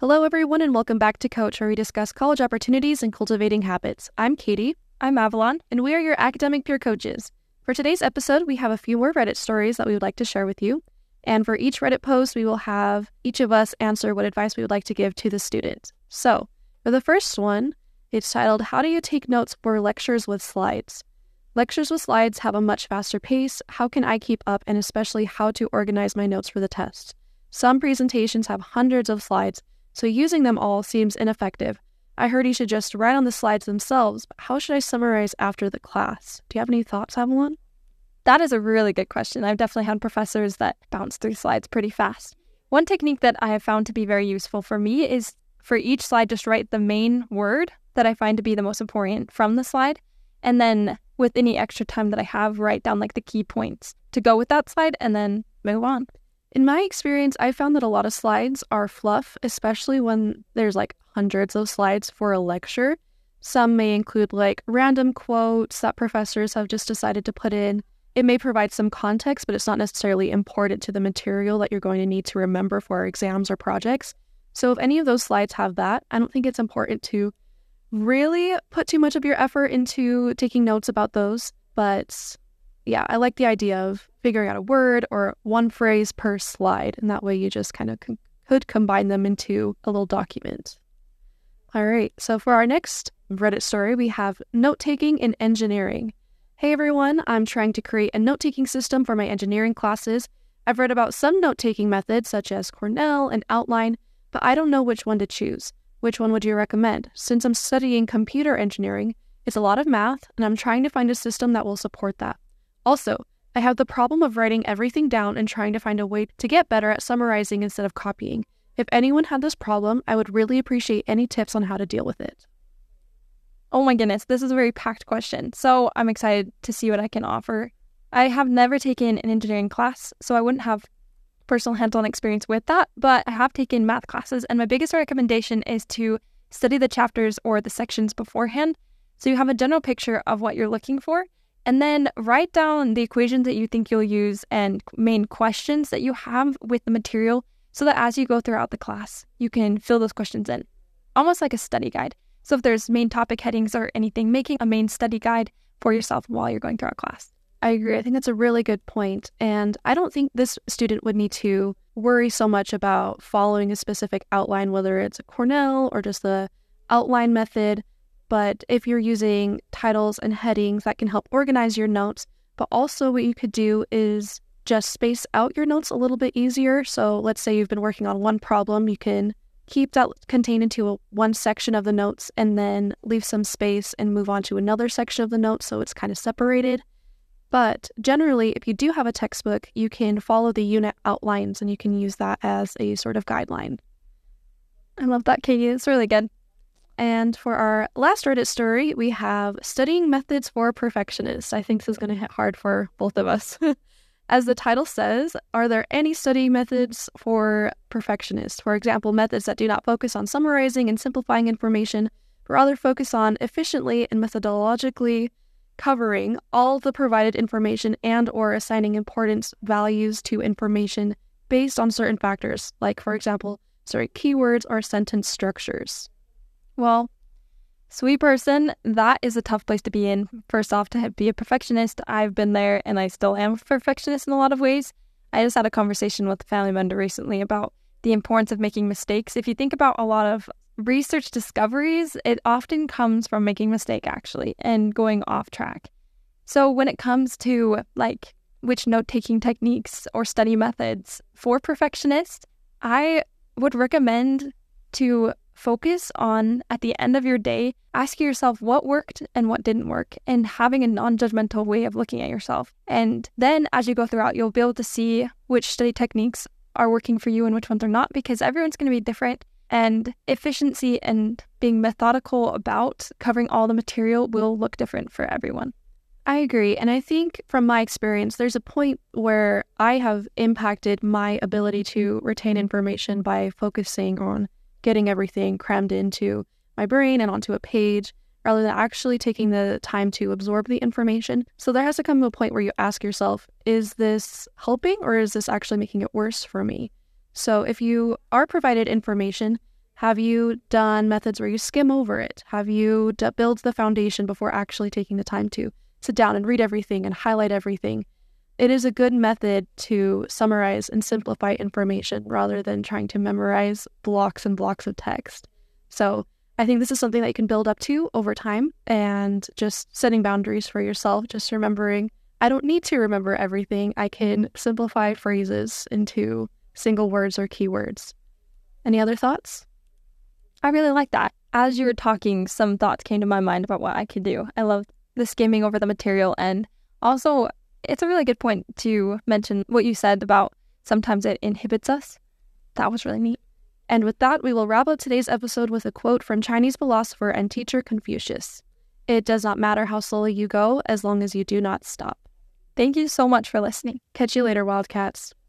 Hello, everyone, and welcome back to Coach, where we discuss college opportunities and cultivating habits. I'm Katie. I'm Avalon. And we are your academic peer coaches. For today's episode, we have a few more Reddit stories that we would like to share with you. And for each Reddit post, we will have each of us answer what advice we would like to give to the student. So, for the first one, it's titled How Do You Take Notes for Lectures with Slides? Lectures with slides have a much faster pace. How can I keep up, and especially how to organize my notes for the test? Some presentations have hundreds of slides, so using them all seems ineffective. I heard you should just write on the slides themselves, but how should I summarize after the class? Do you have any thoughts, Avalon? That is a really good question. I've definitely had professors that bounce through slides pretty fast. One technique that I have found to be very useful for me is for each slide, just write the main word that I find to be the most important from the slide. And then with any extra time that I have, write down like the key points to go with that slide and then move on. In my experience, I found that a lot of slides are fluff, especially when there's like hundreds of slides for a lecture. Some may include like random quotes that professors have just decided to put in. It may provide some context, but it's not necessarily important to the material that you're going to need to remember for exams or projects. So, if any of those slides have that, I don't think it's important to really put too much of your effort into taking notes about those. But yeah, I like the idea of figuring out a word or one phrase per slide. And that way you just kind of could combine them into a little document. All right, so for our next Reddit story, we have note taking in engineering. Hey everyone, I'm trying to create a note taking system for my engineering classes. I've read about some note taking methods such as Cornell and Outline, but I don't know which one to choose. Which one would you recommend? Since I'm studying computer engineering, it's a lot of math, and I'm trying to find a system that will support that. Also, I have the problem of writing everything down and trying to find a way to get better at summarizing instead of copying. If anyone had this problem, I would really appreciate any tips on how to deal with it. Oh my goodness, this is a very packed question. So I'm excited to see what I can offer. I have never taken an engineering class, so I wouldn't have personal hands on experience with that, but I have taken math classes, and my biggest recommendation is to study the chapters or the sections beforehand so you have a general picture of what you're looking for and then write down the equations that you think you'll use and main questions that you have with the material so that as you go throughout the class, you can fill those questions in, almost like a study guide. So if there's main topic headings or anything, making a main study guide for yourself while you're going through class. I agree. I think that's a really good point. And I don't think this student would need to worry so much about following a specific outline, whether it's a Cornell or just the outline method. But if you're using titles and headings, that can help organize your notes. But also, what you could do is just space out your notes a little bit easier. So, let's say you've been working on one problem, you can keep that contained into a, one section of the notes and then leave some space and move on to another section of the notes so it's kind of separated. But generally, if you do have a textbook, you can follow the unit outlines and you can use that as a sort of guideline. I love that, Katie. It's really good. And for our last Reddit story, we have studying methods for perfectionists. I think this is going to hit hard for both of us. As the title says, are there any study methods for perfectionists? For example, methods that do not focus on summarizing and simplifying information, but rather focus on efficiently and methodologically covering all the provided information and or assigning importance values to information based on certain factors, like for example, sorry, keywords or sentence structures. Well, sweet person, that is a tough place to be in. First off, to be a perfectionist, I've been there and I still am a perfectionist in a lot of ways. I just had a conversation with a family member recently about the importance of making mistakes. If you think about a lot of research discoveries, it often comes from making mistake actually and going off track. So when it comes to like which note-taking techniques or study methods for perfectionists, I would recommend to focus on at the end of your day, asking yourself what worked and what didn't work, and having a non judgmental way of looking at yourself. And then as you go throughout, you'll be able to see which study techniques are working for you and which ones are not, because everyone's going to be different. And efficiency and being methodical about covering all the material will look different for everyone. I agree. And I think from my experience, there's a point where I have impacted my ability to retain information by focusing on getting everything crammed into my brain and onto a page rather than actually taking the time to absorb the information. So there has to come a point where you ask yourself, is this helping or is this actually making it worse for me? So if you are provided information, Have you done methods where you skim over it? Have you d- built the foundation before actually taking the time to sit down and read everything and highlight everything? It is a good method to summarize and simplify information rather than trying to memorize blocks and blocks of text. So, I think this is something that you can build up to over time and just setting boundaries for yourself, just remembering I don't need to remember everything. I can simplify phrases into single words or keywords. Any other thoughts? I really like that. As you were talking, some thoughts came to my mind about what I could do. I love the skimming over the material, and also, it's a really good point to mention what you said about sometimes it inhibits us. That was really neat. And with that, we will wrap up today's episode with a quote from Chinese philosopher and teacher Confucius It does not matter how slowly you go as long as you do not stop. Thank you so much for listening. Catch you later, Wildcats.